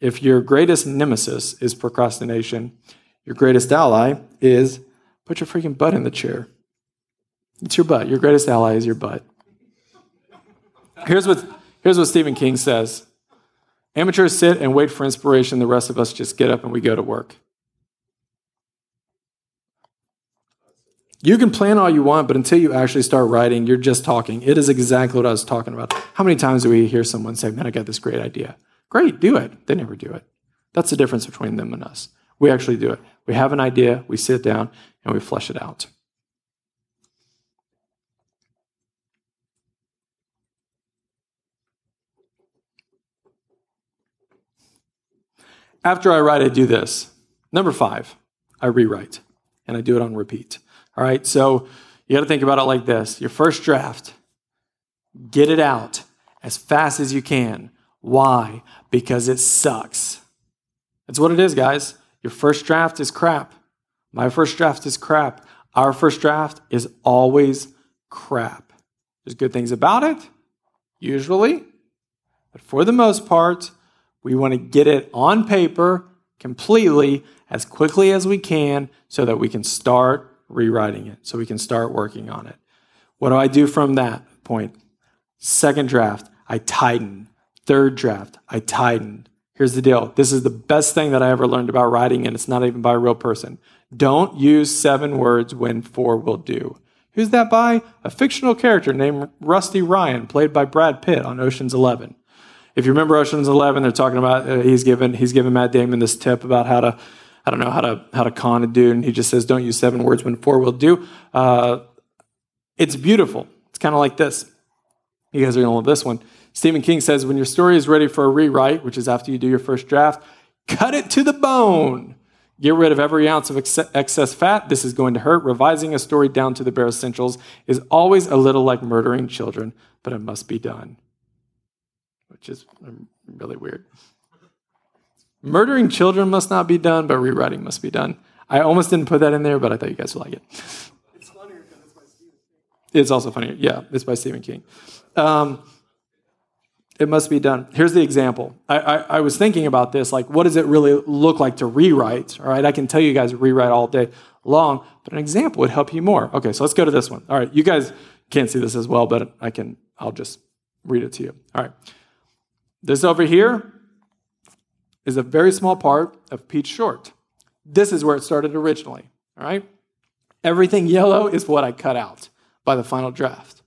if your greatest nemesis is procrastination, your greatest ally is put your freaking butt in the chair. It's your butt. Your greatest ally is your butt. Here's what Here's what Stephen King says Amateurs sit and wait for inspiration. The rest of us just get up and we go to work. You can plan all you want, but until you actually start writing, you're just talking. It is exactly what I was talking about. How many times do we hear someone say, Man, I got this great idea? Great, do it. They never do it. That's the difference between them and us. We actually do it. We have an idea, we sit down, and we flesh it out. After I write, I do this. Number five, I rewrite, and I do it on repeat. All right, so you got to think about it like this your first draft, get it out as fast as you can. Why? Because it sucks. That's what it is, guys. Your first draft is crap. My first draft is crap. Our first draft is always crap. There's good things about it, usually, but for the most part, we want to get it on paper completely as quickly as we can so that we can start rewriting it, so we can start working on it. What do I do from that point? Second draft, I tighten. Third draft, I tighten. Here's the deal this is the best thing that I ever learned about writing, and it's not even by a real person. Don't use seven words when four will do. Who's that by? A fictional character named Rusty Ryan, played by Brad Pitt on Ocean's Eleven. If you remember Ocean's Eleven, they're talking about uh, he's given he's given Matt Damon this tip about how to I don't know how to how to con a dude, and he just says don't use seven words when four will do. Uh, it's beautiful. It's kind of like this. You guys are gonna love this one. Stephen King says when your story is ready for a rewrite, which is after you do your first draft, cut it to the bone. Get rid of every ounce of ex- excess fat. This is going to hurt. Revising a story down to the bare essentials is always a little like murdering children, but it must be done. Which is um, really weird. Murdering children must not be done, but rewriting must be done. I almost didn't put that in there, but I thought you guys would like it. It's funnier because it's by Stephen King. It's also funnier. Yeah, it's by Stephen King. Um, it must be done. Here's the example. I, I, I, was thinking about this, like, what does it really look like to rewrite? All right, I can tell you guys rewrite all day long, but an example would help you more. Okay, so let's go to this one. All right, you guys can't see this as well, but I can. I'll just read it to you. All right, this over here is a very small part of Pete's Short. This is where it started originally. All right, everything yellow is what I cut out by the final draft.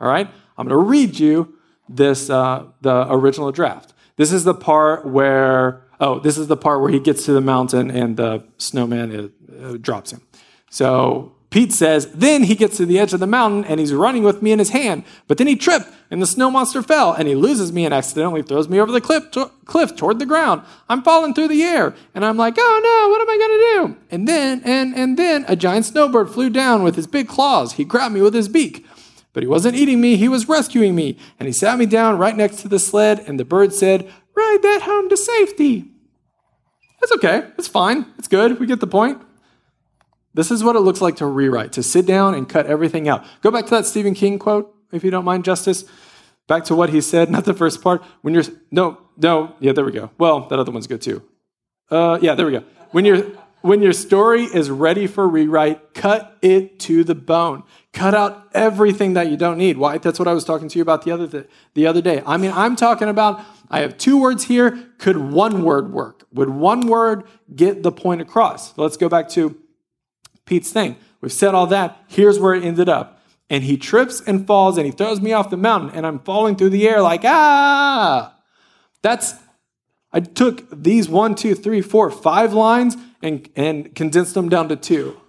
All right, I'm going to read you this uh, the original draft. This is the part where oh, this is the part where he gets to the mountain and the snowman is, uh, drops him. So Pete says, then he gets to the edge of the mountain and he's running with me in his hand. But then he tripped and the snow monster fell and he loses me and accidentally throws me over the cliff, to- cliff toward the ground. I'm falling through the air and I'm like, oh no, what am I going to do? And then, and, and then a giant snowbird flew down with his big claws. He grabbed me with his beak. But he wasn't eating me, he was rescuing me. And he sat me down right next to the sled, and the bird said, Ride that home to safety. That's okay. It's fine. It's good. We get the point. This is what it looks like to rewrite, to sit down and cut everything out. Go back to that Stephen King quote, if you don't mind, Justice. Back to what he said, not the first part. When you're, no, no, yeah, there we go. Well, that other one's good too. Uh, yeah, there we go. When you're, when your story is ready for rewrite, cut it to the bone. Cut out everything that you don't need. Why? That's what I was talking to you about the other th- the other day. I mean, I'm talking about I have two words here. Could one word work? Would one word get the point across? Let's go back to Pete's thing. We've said all that. Here's where it ended up. And he trips and falls and he throws me off the mountain and I'm falling through the air like, ah. That's I took these one, two, three, four, five lines and, and condensed them down to two.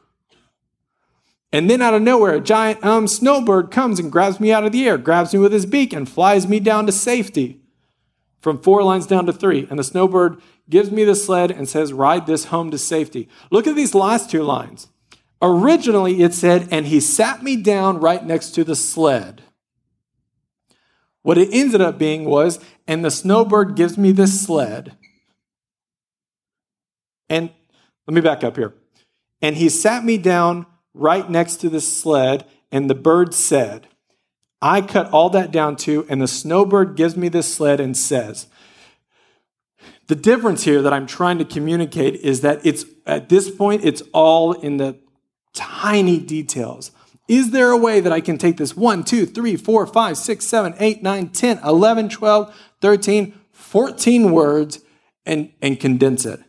And then out of nowhere, a giant um, snowbird comes and grabs me out of the air, grabs me with his beak, and flies me down to safety from four lines down to three. And the snowbird gives me the sled and says, Ride this home to safety. Look at these last two lines. Originally, it said, And he sat me down right next to the sled. What it ended up being was, And the snowbird gives me this sled. And let me back up here. And he sat me down right next to the sled, and the bird said, I cut all that down too, and the snowbird gives me this sled and says, the difference here that I'm trying to communicate is that it's at this point, it's all in the tiny details. Is there a way that I can take this 1, 2, 3, 4, 5, 6, 7, 8, 9, 10, 11, 12, 13, 14 words and, and condense it?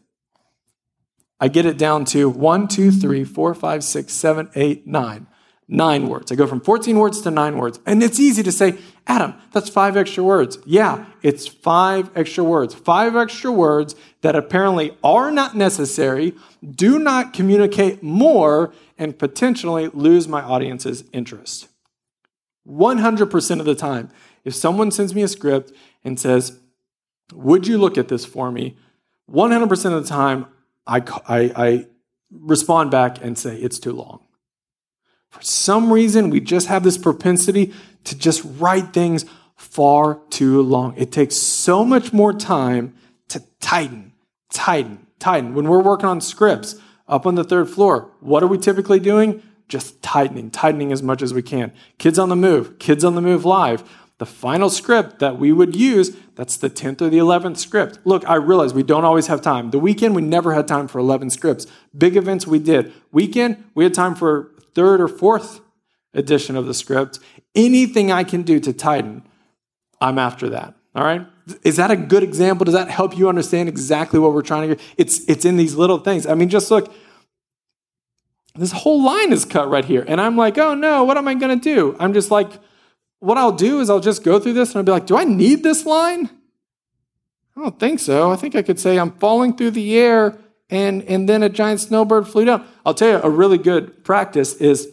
I get it down to one, two, three, four, five, six, seven, eight, nine. Nine words. I go from 14 words to nine words. And it's easy to say, Adam, that's five extra words. Yeah, it's five extra words. Five extra words that apparently are not necessary, do not communicate more, and potentially lose my audience's interest. 100% of the time, if someone sends me a script and says, Would you look at this for me? 100% of the time, I, I, I respond back and say, it's too long. For some reason, we just have this propensity to just write things far too long. It takes so much more time to tighten, tighten, tighten. When we're working on scripts up on the third floor, what are we typically doing? Just tightening, tightening as much as we can. Kids on the move, kids on the move live the final script that we would use, that's the 10th or the 11th script. Look, I realize we don't always have time. The weekend, we never had time for 11 scripts. Big events, we did. Weekend, we had time for third or fourth edition of the script. Anything I can do to tighten, I'm after that. All right? Is that a good example? Does that help you understand exactly what we're trying to get? It's, it's in these little things. I mean, just look. This whole line is cut right here. And I'm like, oh no, what am I going to do? I'm just like, what I'll do is I'll just go through this and I'll be like, do I need this line? I don't think so. I think I could say I'm falling through the air and, and then a giant snowbird flew down. I'll tell you, a really good practice is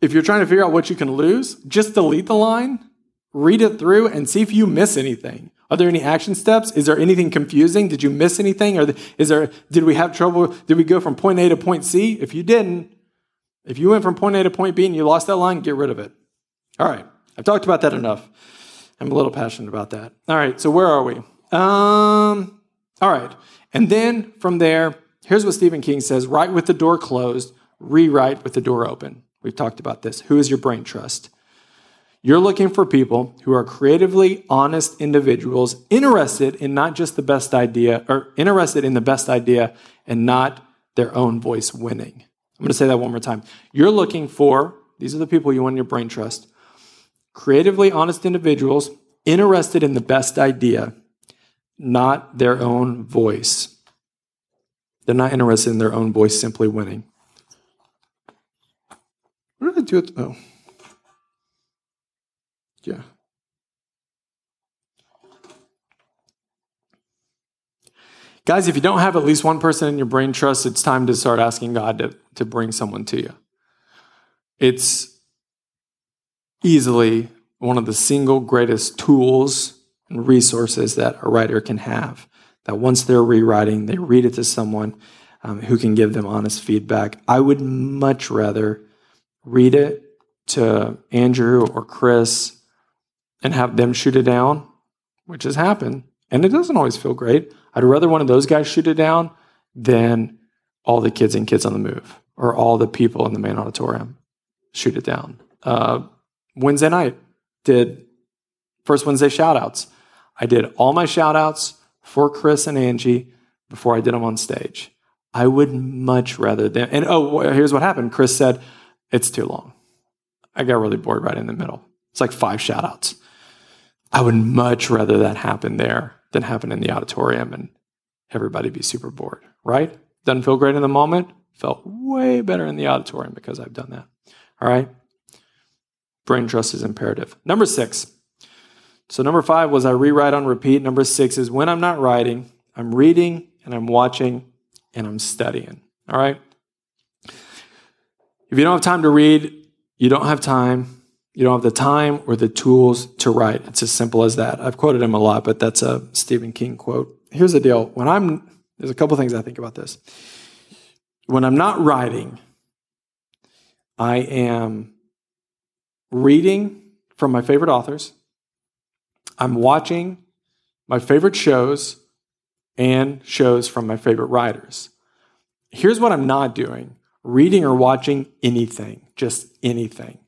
if you're trying to figure out what you can lose, just delete the line, read it through, and see if you miss anything. Are there any action steps? Is there anything confusing? Did you miss anything? Or is there, did we have trouble? Did we go from point A to point C? If you didn't, if you went from point A to point B and you lost that line, get rid of it. All right, I've talked about that enough. I'm a little passionate about that. All right, so where are we? Um, all right, and then from there, here's what Stephen King says write with the door closed, rewrite with the door open. We've talked about this. Who is your brain trust? You're looking for people who are creatively honest individuals interested in not just the best idea, or interested in the best idea and not their own voice winning. I'm going to say that one more time. You're looking for, these are the people you want in your brain trust, creatively honest individuals interested in the best idea, not their own voice. They're not interested in their own voice simply winning. What did I do with, oh. Yeah. Guys, if you don't have at least one person in your brain trust, it's time to start asking God to, to bring someone to you. It's easily one of the single greatest tools and resources that a writer can have. That once they're rewriting, they read it to someone um, who can give them honest feedback. I would much rather read it to Andrew or Chris and have them shoot it down, which has happened. And it doesn't always feel great. I'd rather one of those guys shoot it down than all the kids and kids on the move or all the people in the main auditorium shoot it down. Uh, Wednesday night did first Wednesday shout outs. I did all my shout outs for Chris and Angie before I did them on stage. I would much rather than, and oh, here's what happened. Chris said, it's too long. I got really bored right in the middle. It's like five shout outs. I would much rather that happen there than happen in the auditorium and everybody be super bored, right? Doesn't feel great in the moment. Felt way better in the auditorium because I've done that. All right. Brain trust is imperative. Number six. So, number five was I rewrite on repeat. Number six is when I'm not writing, I'm reading and I'm watching and I'm studying. All right. If you don't have time to read, you don't have time you don't have the time or the tools to write. It's as simple as that. I've quoted him a lot, but that's a Stephen King quote. Here's the deal. When I'm there's a couple things I think about this. When I'm not writing, I am reading from my favorite authors. I'm watching my favorite shows and shows from my favorite writers. Here's what I'm not doing reading or watching anything, just anything.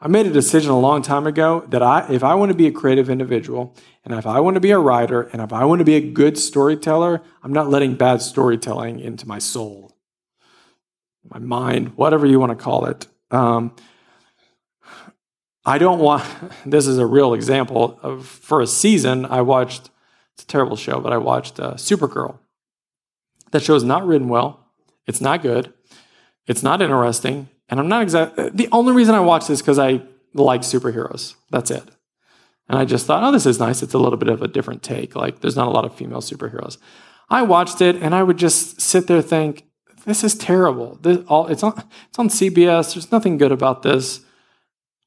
I made a decision a long time ago that I, if I want to be a creative individual, and if I want to be a writer, and if I want to be a good storyteller, I'm not letting bad storytelling into my soul, my mind, whatever you want to call it. Um, I don't want. This is a real example of for a season. I watched. It's a terrible show, but I watched uh, Supergirl. That show is not written well. It's not good. It's not interesting. And I'm not exactly the only reason I watched this because I like superheroes. That's it. And I just thought, oh, this is nice. It's a little bit of a different take. Like, there's not a lot of female superheroes. I watched it and I would just sit there think, this is terrible. This, all, it's, on, it's on CBS. There's nothing good about this.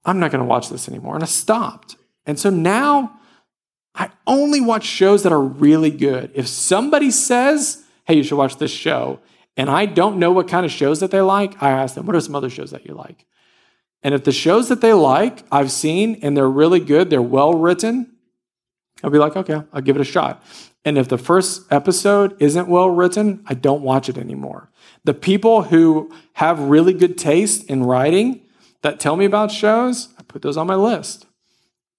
I'm not going to watch this anymore. And I stopped. And so now I only watch shows that are really good. If somebody says, hey, you should watch this show, and I don't know what kind of shows that they like, I ask them, what are some other shows that you like? And if the shows that they like I've seen and they're really good, they're well written, I'll be like, okay, I'll give it a shot. And if the first episode isn't well written, I don't watch it anymore. The people who have really good taste in writing that tell me about shows, I put those on my list.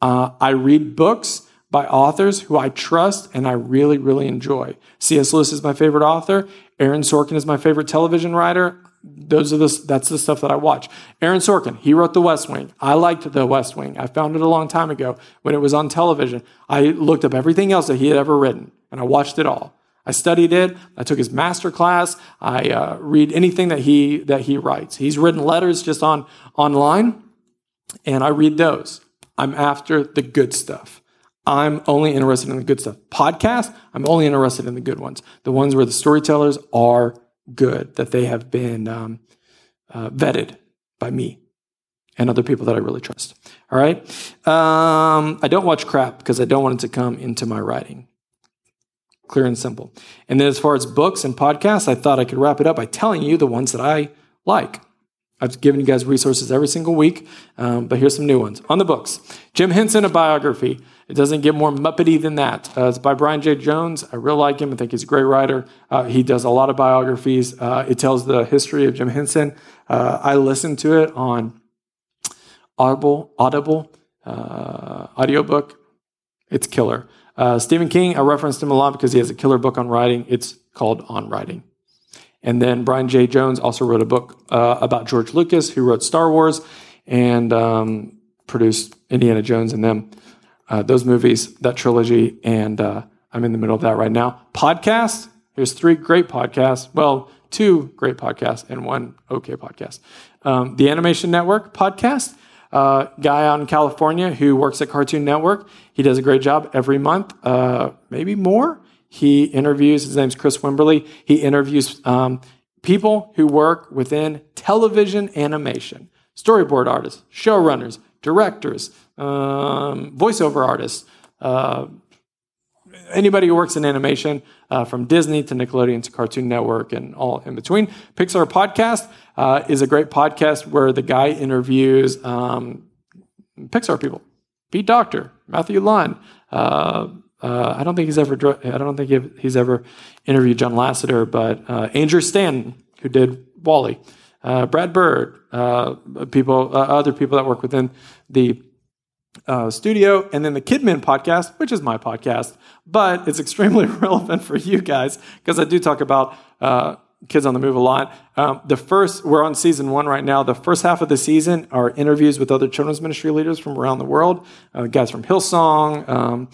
Uh, I read books by authors who I trust and I really, really enjoy. C.S. Lewis is my favorite author. Aaron Sorkin is my favorite television writer. Those are the that's the stuff that I watch. Aaron Sorkin, he wrote The West Wing. I liked The West Wing. I found it a long time ago when it was on television. I looked up everything else that he had ever written and I watched it all. I studied it. I took his master class. I uh, read anything that he that he writes. He's written letters just on online, and I read those. I'm after the good stuff. I'm only interested in the good stuff. Podcast, I'm only interested in the good ones, the ones where the storytellers are good, that they have been um, uh, vetted by me and other people that I really trust. All right. Um, I don't watch crap because I don't want it to come into my writing. Clear and simple. And then as far as books and podcasts, I thought I could wrap it up by telling you the ones that I like. I've given you guys resources every single week, um, but here's some new ones. On the books Jim Henson, a biography. It doesn't get more muppety than that. Uh, it's by Brian Jay Jones. I really like him. I think he's a great writer. Uh, he does a lot of biographies. Uh, it tells the history of Jim Henson. Uh, I listened to it on Audible, Audible uh, audiobook. It's killer. Uh, Stephen King, I referenced him a lot because he has a killer book on writing. It's called On Writing. And then Brian Jay Jones also wrote a book uh, about George Lucas, who wrote Star Wars and um, produced Indiana Jones and them, uh, those movies, that trilogy. And uh, I'm in the middle of that right now. Podcast. Here's three great podcasts. Well, two great podcasts and one okay podcast. Um, the Animation Network podcast uh, guy out in California who works at Cartoon Network. He does a great job every month, uh, maybe more. He interviews, his name's Chris Wimberly. He interviews um, people who work within television animation, storyboard artists, showrunners, directors, um, voiceover artists, uh, anybody who works in animation, uh, from Disney to Nickelodeon to Cartoon Network and all in between. Pixar Podcast uh, is a great podcast where the guy interviews um, Pixar people. Pete Docter, Matthew Luhn. Uh, uh I don't think he's ever. I don't think he's ever interviewed John Lasseter, but uh, Andrew Stanton, who did WALL-E, uh, Brad Bird, people, other people that work within the uh, studio, and then the Kidmin podcast, which is my podcast, but it's extremely relevant for you guys because I do talk about uh, kids on the move a lot. Um, the first, we're on season one right now. The first half of the season are interviews with other children's ministry leaders from around the world, uh, guys from Hillsong. Um,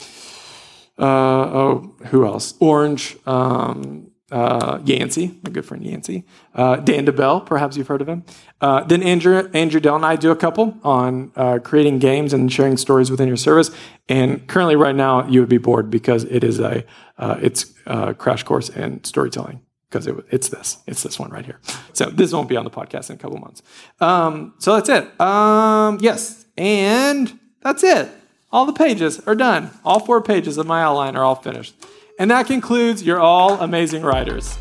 uh, oh, who else? Orange. Um, uh, Yancey, my good friend Yancey, uh, Dan DeBell, perhaps you've heard of him. Uh, then Andrew, Andrew Dell and I do a couple on uh, creating games and sharing stories within your service. And currently, right now, you would be bored because it is a uh, it's a crash course in storytelling because it, it's this it's this one right here. So this won't be on the podcast in a couple months. Um, so that's it. Um, yes, and that's it. All the pages are done. All four pages of my outline are all finished. And that concludes You're All Amazing Writers.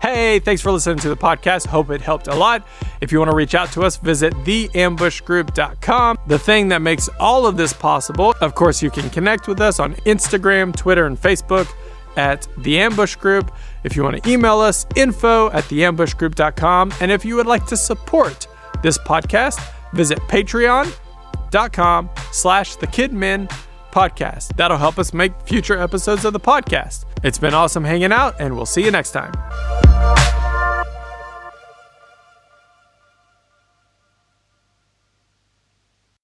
Hey, thanks for listening to the podcast. Hope it helped a lot. If you want to reach out to us, visit theambushgroup.com. The thing that makes all of this possible, of course, you can connect with us on Instagram, Twitter, and Facebook at The Ambush Group. If you want to email us, info at theambushgroup.com. And if you would like to support this podcast, visit patreon.com slash the podcast. That'll help us make future episodes of the podcast. It's been awesome hanging out, and we'll see you next time.